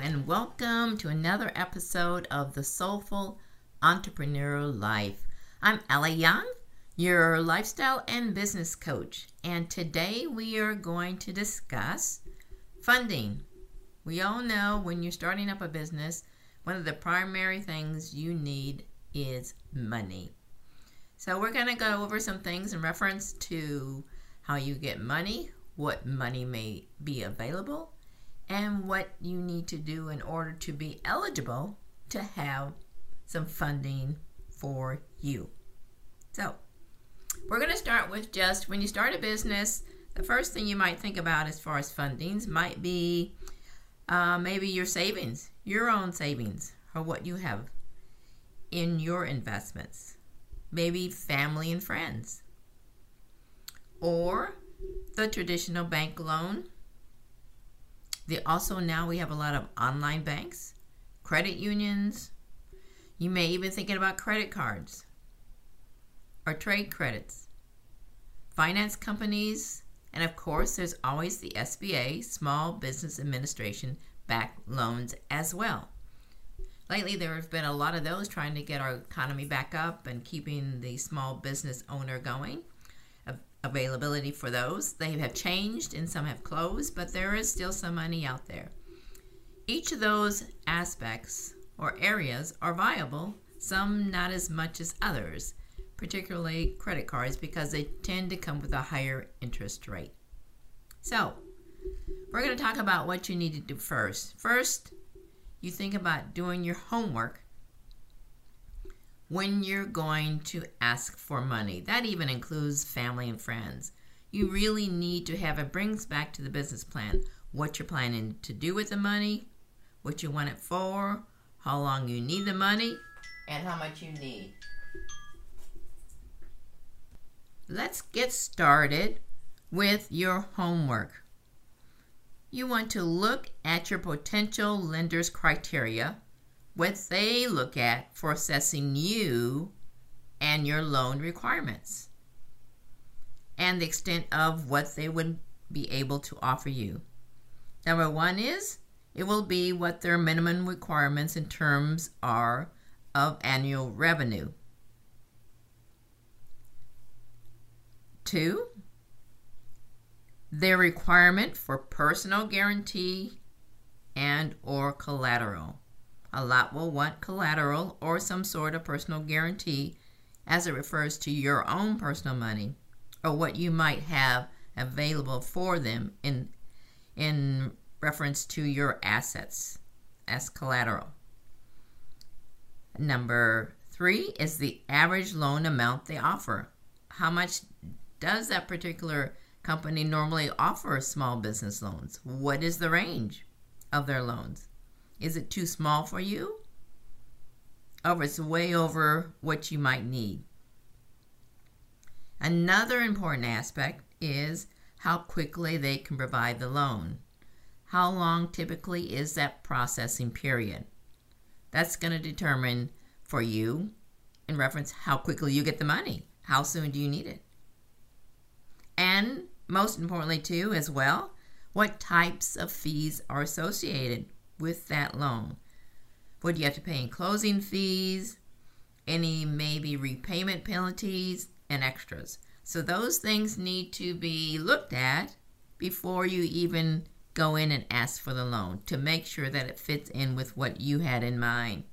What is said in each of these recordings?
And welcome to another episode of The Soulful Entrepreneurial Life. I'm Ella Young, your lifestyle and business coach, and today we are going to discuss funding. We all know when you're starting up a business, one of the primary things you need is money. So, we're going to go over some things in reference to how you get money, what money may be available, and what you need to do in order to be eligible to have some funding for you. So, we're going to start with just when you start a business, the first thing you might think about as far as fundings might be uh, maybe your savings, your own savings, or what you have in your investments. Maybe family and friends. Or the traditional bank loan they also now we have a lot of online banks, credit unions. You may even thinking about credit cards or trade credits, finance companies, and of course there's always the SBA, Small Business Administration backed loans as well. Lately, there have been a lot of those trying to get our economy back up and keeping the small business owner going availability for those. They have changed and some have closed, but there is still some money out there. Each of those aspects or areas are viable, some not as much as others, particularly credit cards because they tend to come with a higher interest rate. So, we're going to talk about what you need to do first. First, you think about doing your homework when you're going to ask for money. That even includes family and friends. You really need to have it brings back to the business plan what you're planning to do with the money, what you want it for, how long you need the money, and how much you need. Let's get started with your homework. You want to look at your potential lender's criteria what they look at for assessing you and your loan requirements and the extent of what they would be able to offer you. Number one is it will be what their minimum requirements in terms are of annual revenue. Two, their requirement for personal guarantee and or collateral. A lot will want collateral or some sort of personal guarantee as it refers to your own personal money or what you might have available for them in in reference to your assets as collateral. Number 3 is the average loan amount they offer. How much does that particular company normally offer small business loans? What is the range of their loans? Is it too small for you? Or it's way over what you might need. Another important aspect is how quickly they can provide the loan. How long typically is that processing period? That's going to determine for you in reference how quickly you get the money. How soon do you need it? And most importantly, too, as well, what types of fees are associated with that loan. What do you have to pay in closing fees, any maybe repayment penalties, and extras. So those things need to be looked at before you even go in and ask for the loan to make sure that it fits in with what you had in mind.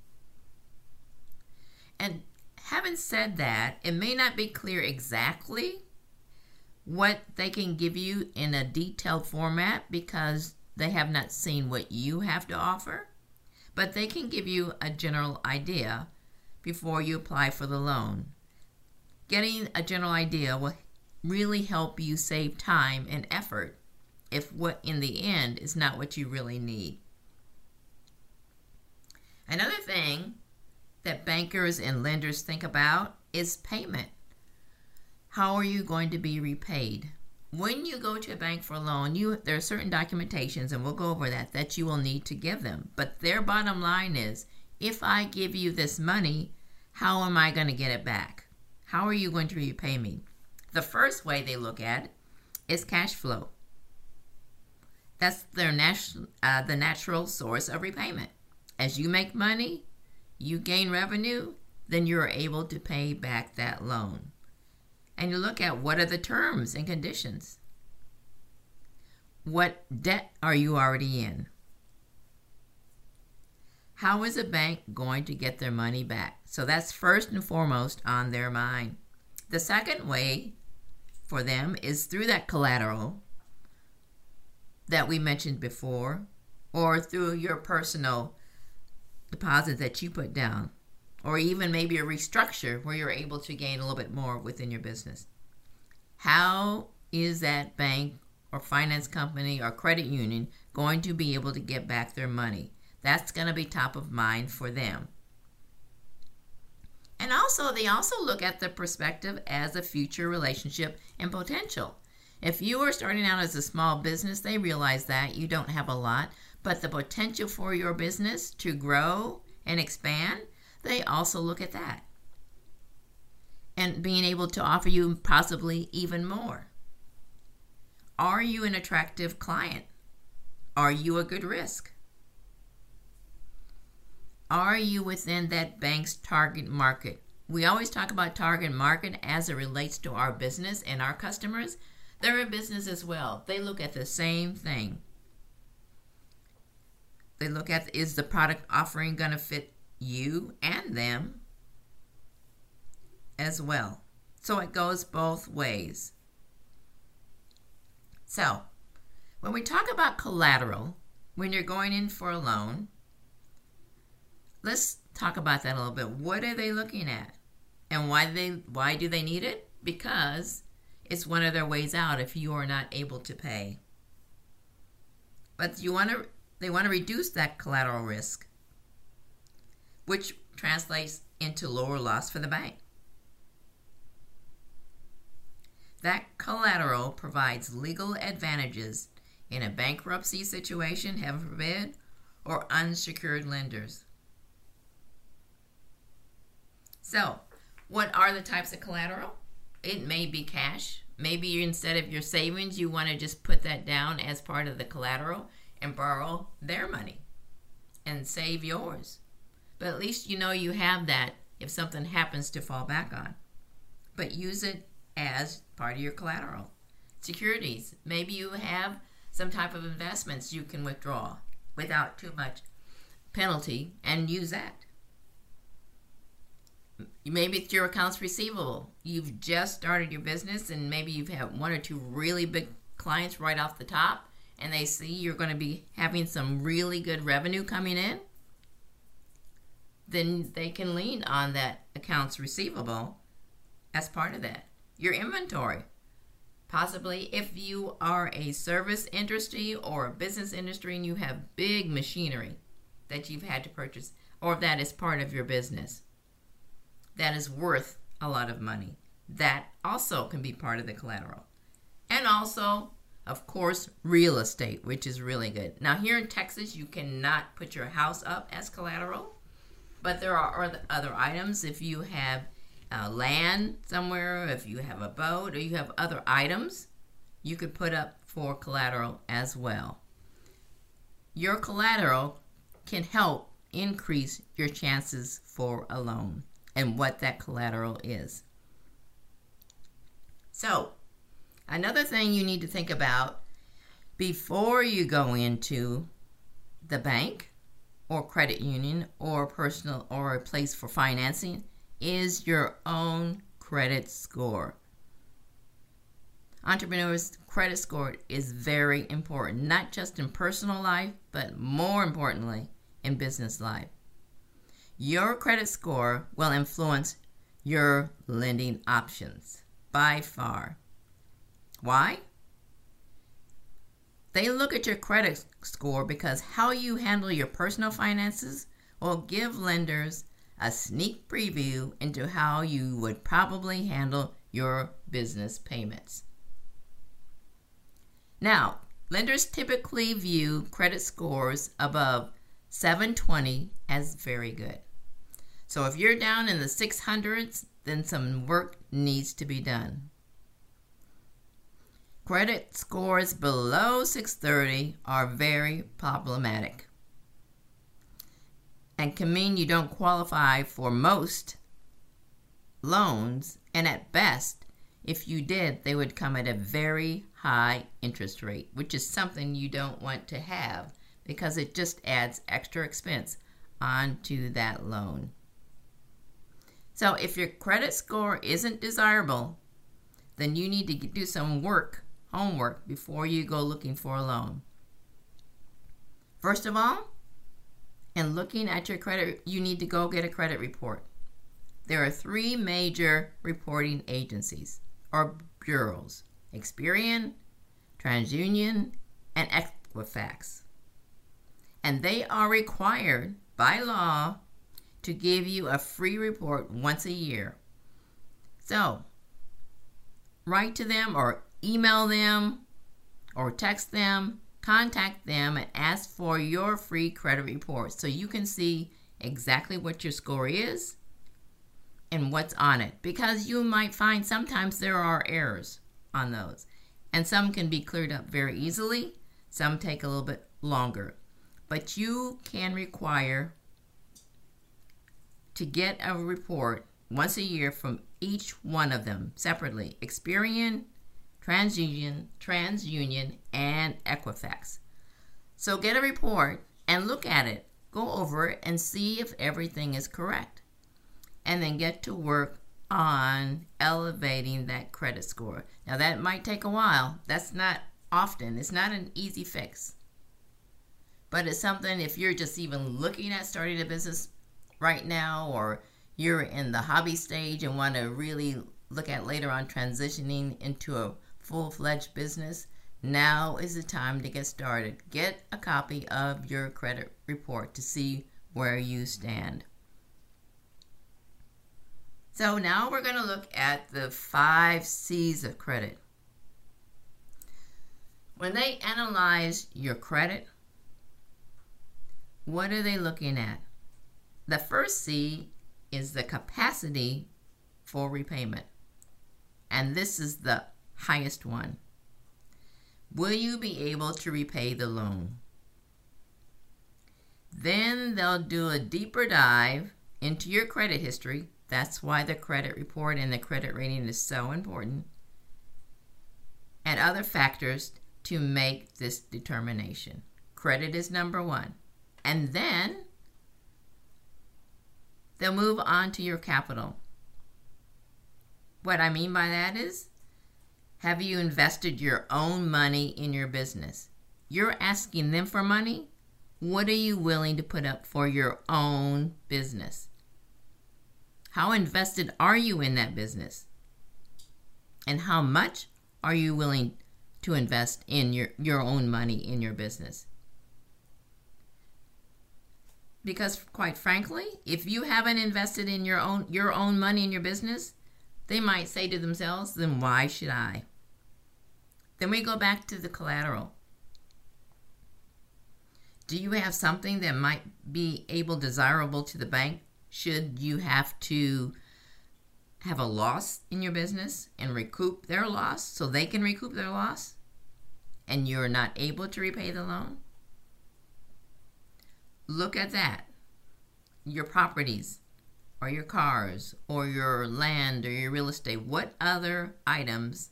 And having said that, it may not be clear exactly what they can give you in a detailed format because they have not seen what you have to offer, but they can give you a general idea before you apply for the loan. Getting a general idea will really help you save time and effort if what in the end is not what you really need. Another thing that bankers and lenders think about is payment. How are you going to be repaid? When you go to a bank for a loan, you there are certain documentations, and we'll go over that that you will need to give them. But their bottom line is, if I give you this money, how am I going to get it back? How are you going to repay me? The first way they look at it is cash flow. That's their nat- uh, the natural source of repayment. As you make money, you gain revenue, then you're able to pay back that loan. And you look at what are the terms and conditions. What debt are you already in? How is a bank going to get their money back? So that's first and foremost on their mind. The second way for them is through that collateral that we mentioned before or through your personal deposit that you put down or even maybe a restructure where you're able to gain a little bit more within your business. How is that bank or finance company or credit union going to be able to get back their money? That's going to be top of mind for them. And also, they also look at the perspective as a future relationship and potential. If you are starting out as a small business, they realize that you don't have a lot, but the potential for your business to grow and expand, they also look at that. And being able to offer you possibly even more. Are you an attractive client? Are you a good risk? Are you within that bank's target market? We always talk about target market as it relates to our business and our customers. They're a business as well. They look at the same thing. They look at is the product offering going to fit you and them as well. So it goes both ways. So, when we talk about collateral, when you're going in for a loan, let's talk about that a little bit. What are they looking at? And why they why do they need it? Because it's one of their ways out if you are not able to pay. But you want to they want to reduce that collateral risk, which translates into lower loss for the bank. That collateral provides legal advantages in a bankruptcy situation, heaven forbid, or unsecured lenders. So, what are the types of collateral? It may be cash. Maybe instead of your savings, you want to just put that down as part of the collateral and borrow their money and save yours. But at least you know you have that if something happens to fall back on. But use it as part of your collateral. Securities, maybe you have some type of investments you can withdraw without too much penalty and use that. Maybe it's your accounts receivable. You've just started your business and maybe you've had one or two really big clients right off the top and they see you're going to be having some really good revenue coming in, then they can lean on that accounts receivable as part of that. Your inventory. Possibly if you are a service industry or a business industry and you have big machinery that you've had to purchase, or that is part of your business that is worth a lot of money. That also can be part of the collateral. And also of course, real estate, which is really good. Now, here in Texas, you cannot put your house up as collateral, but there are other items. If you have uh, land somewhere, if you have a boat, or you have other items, you could put up for collateral as well. Your collateral can help increase your chances for a loan and what that collateral is. So, Another thing you need to think about before you go into the bank or credit union or personal or a place for financing is your own credit score. Entrepreneurs' credit score is very important, not just in personal life, but more importantly, in business life. Your credit score will influence your lending options by far. Why? They look at your credit score because how you handle your personal finances will give lenders a sneak preview into how you would probably handle your business payments. Now, lenders typically view credit scores above 720 as very good. So if you're down in the 600s, then some work needs to be done. Credit scores below 630 are very problematic and can mean you don't qualify for most loans, and at best, if you did, they would come at a very high interest rate, which is something you don't want to have because it just adds extra expense onto that loan. So, if your credit score isn't desirable, then you need to do some work, homework, before you go looking for a loan. First of all, in looking at your credit, you need to go get a credit report. There are three major reporting agencies or bureaus Experian, TransUnion, and Equifax. And they are required by law to give you a free report once a year. So, write to them or email them or text them, contact them, and ask for your free credit report so you can see exactly what your score is and what's on it. Because you might find sometimes there are errors on those, and some can be cleared up very easily, some take a little bit longer. But you can require to get a report once a year from each one of them separately Experian, TransUnion, TransUnion, and Equifax. So get a report and look at it, go over it, and see if everything is correct. And then get to work on elevating that credit score. Now, that might take a while. That's not often, it's not an easy fix. But it's something if you're just even looking at starting a business right now or you're in the hobby stage and want to really look at later on transitioning into a full fledged business, now is the time to get started. Get a copy of your credit report to see where you stand. So now we're going to look at the five C's of credit. When they analyze your credit, what are they looking at? The first C is the capacity for repayment. And this is the highest one. Will you be able to repay the loan? Then they'll do a deeper dive into your credit history. That's why the credit report and the credit rating is so important. And other factors to make this determination. Credit is number one. And then they'll move on to your capital. What I mean by that is have you invested your own money in your business? You're asking them for money. What are you willing to put up for your own business? How invested are you in that business? And how much are you willing to invest in your, your own money in your business? Because quite frankly, if you haven't invested in your own your own money in your business, they might say to themselves, then why should I? Then we go back to the collateral. Do you have something that might be able desirable to the bank should you have to have a loss in your business and recoup their loss so they can recoup their loss and you're not able to repay the loan? Look at that. Your properties or your cars or your land or your real estate. What other items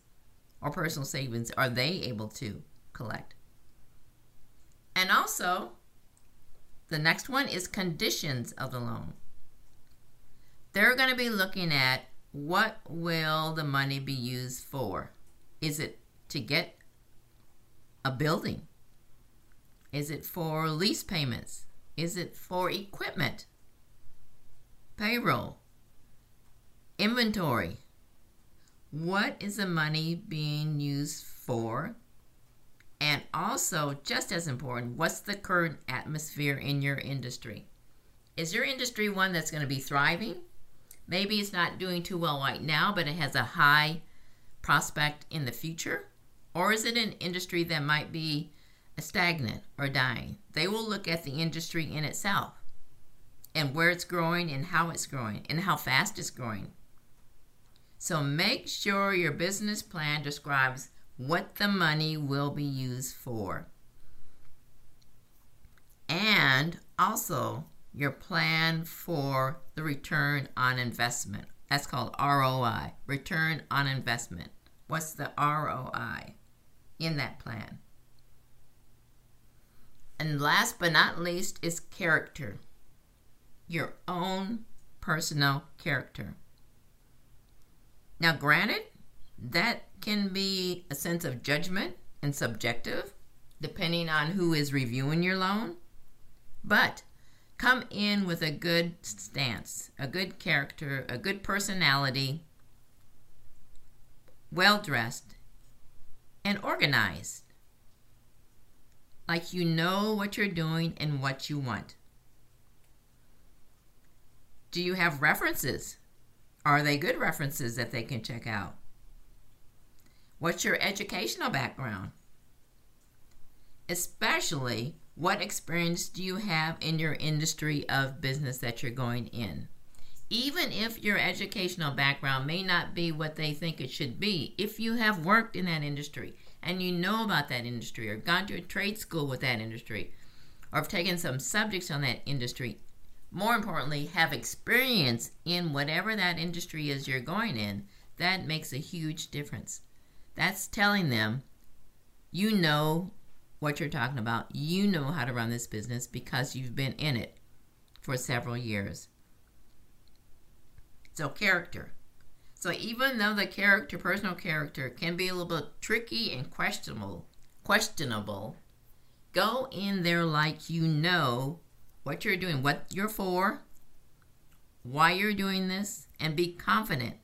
or personal savings are they able to collect? And also, the next one is conditions of the loan. They're going to be looking at what will the money be used for? Is it to get a building? Is it for lease payments? Is it for equipment? Payroll? Inventory? What is the money being used for? And also, just as important, what's the current atmosphere in your industry? Is your industry one that's going to be thriving? Maybe it's not doing too well right now, but it has a high prospect in the future? Or is it an industry that might be stagnant or dying. They will look at the industry in itself and where it's growing and how it's growing and how fast it's growing. So make sure your business plan describes what the money will be used for. And also your plan for the return on investment. That's called ROI, return on investment. What's the ROI in that plan? And last but not least is character. Your own personal character. Now, granted, that can be a sense of judgment and subjective, depending on who is reviewing your loan. But come in with a good stance, a good character, a good personality, well dressed, and organized. Like you know what you're doing and what you want. Do you have references? Are they good references that they can check out? What's your educational background? Especially, what experience do you have in your industry of business that you're going in? Even if your educational background may not be what they think it should be, if you have worked in that industry and you know about that industry or gone to a trade school with that industry or have taken some subjects on that industry, more importantly, have experience in whatever that industry is you're going in, that makes a huge difference. That's telling them you know what you're talking about. You know how to run this business because you've been in it for several years. So, character. So, even though the character, personal character, can be a little bit tricky and questionable, questionable, go in there like you know what you're doing, what you're for, why you're doing this, and be confident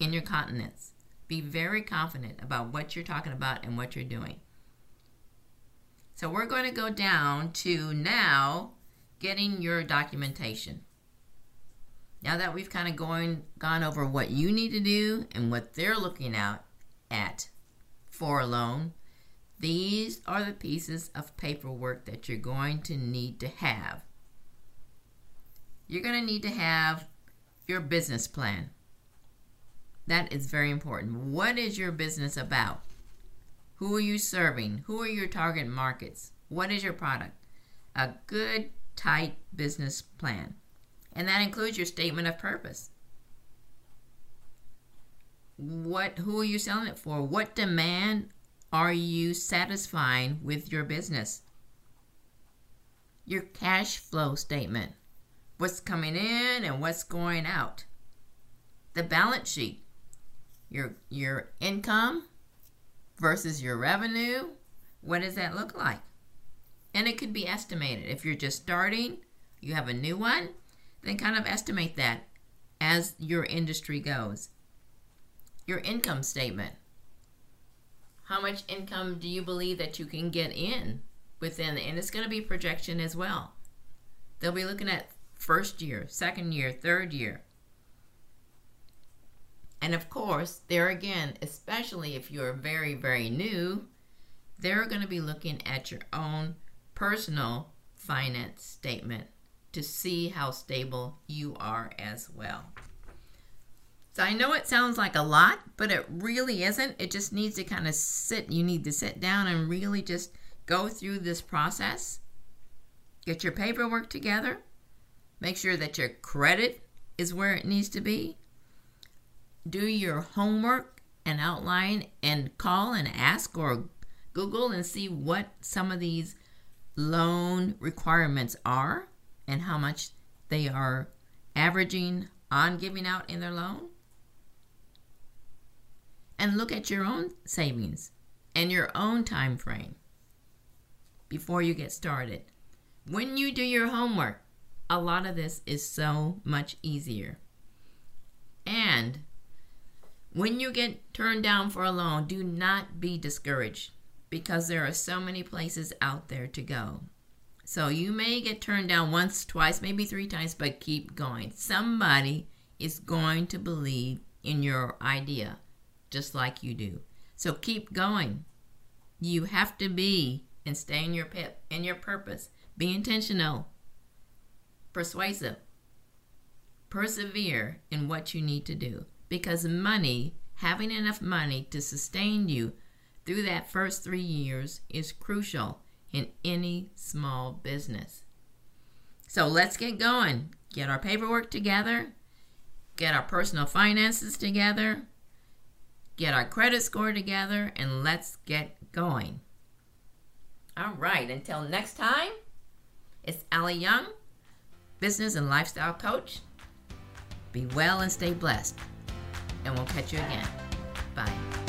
in your continence. Be very confident about what you're talking about and what you're doing. So we're going to go down to now getting your documentation. Now that we've kind of going gone over what you need to do and what they're looking out at for a loan, these are the pieces of paperwork that you're going to need to have you're going to need to have your business plan. That is very important. What is your business about? Who are you serving? Who are your target markets? What is your product? A good, tight business plan. And that includes your statement of purpose. What who are you selling it for? What demand are you satisfying with your business? Your cash flow statement what's coming in and what's going out. The balance sheet, your your income versus your revenue, what does that look like? And it could be estimated. If you're just starting, you have a new one, then kind of estimate that as your industry goes. Your income statement. How much income do you believe that you can get in within? And it's going to be projection as well. They'll be looking at first year, second year, third year. And of course, there again, especially if you're very, very new, they're going to be looking at your own personal finance statement to see how stable you are as well. So I know it sounds like a lot, but it really isn't. It just needs to kind of sit. You need to sit down and really just go through this process, get your paperwork together, Make sure that your credit is where it needs to be. Do your homework and outline and call and ask or Google and see what some of these loan requirements are and how much they are averaging on giving out in their loan. And look at your own savings and your own time frame before you get started. When you do your homework, a lot of this is so much easier. And when you get turned down for a loan, do not be discouraged because there are so many places out there to go. So you may get turned down once, twice, maybe three times, but keep going. Somebody is going to believe in your idea just like you do. So keep going. You have to be and stay in your pip in your purpose. Be intentional persuasive. Persevere in what you need to do because money, having enough money to sustain you, through that first three years is crucial in any small business. So let's get going. Get our paperwork together, get our personal finances together, get our credit score together, and let's get going. All right, until next time, it's Allie Young, business and lifestyle coach. Be well and stay blessed, and we'll catch you again. Bye.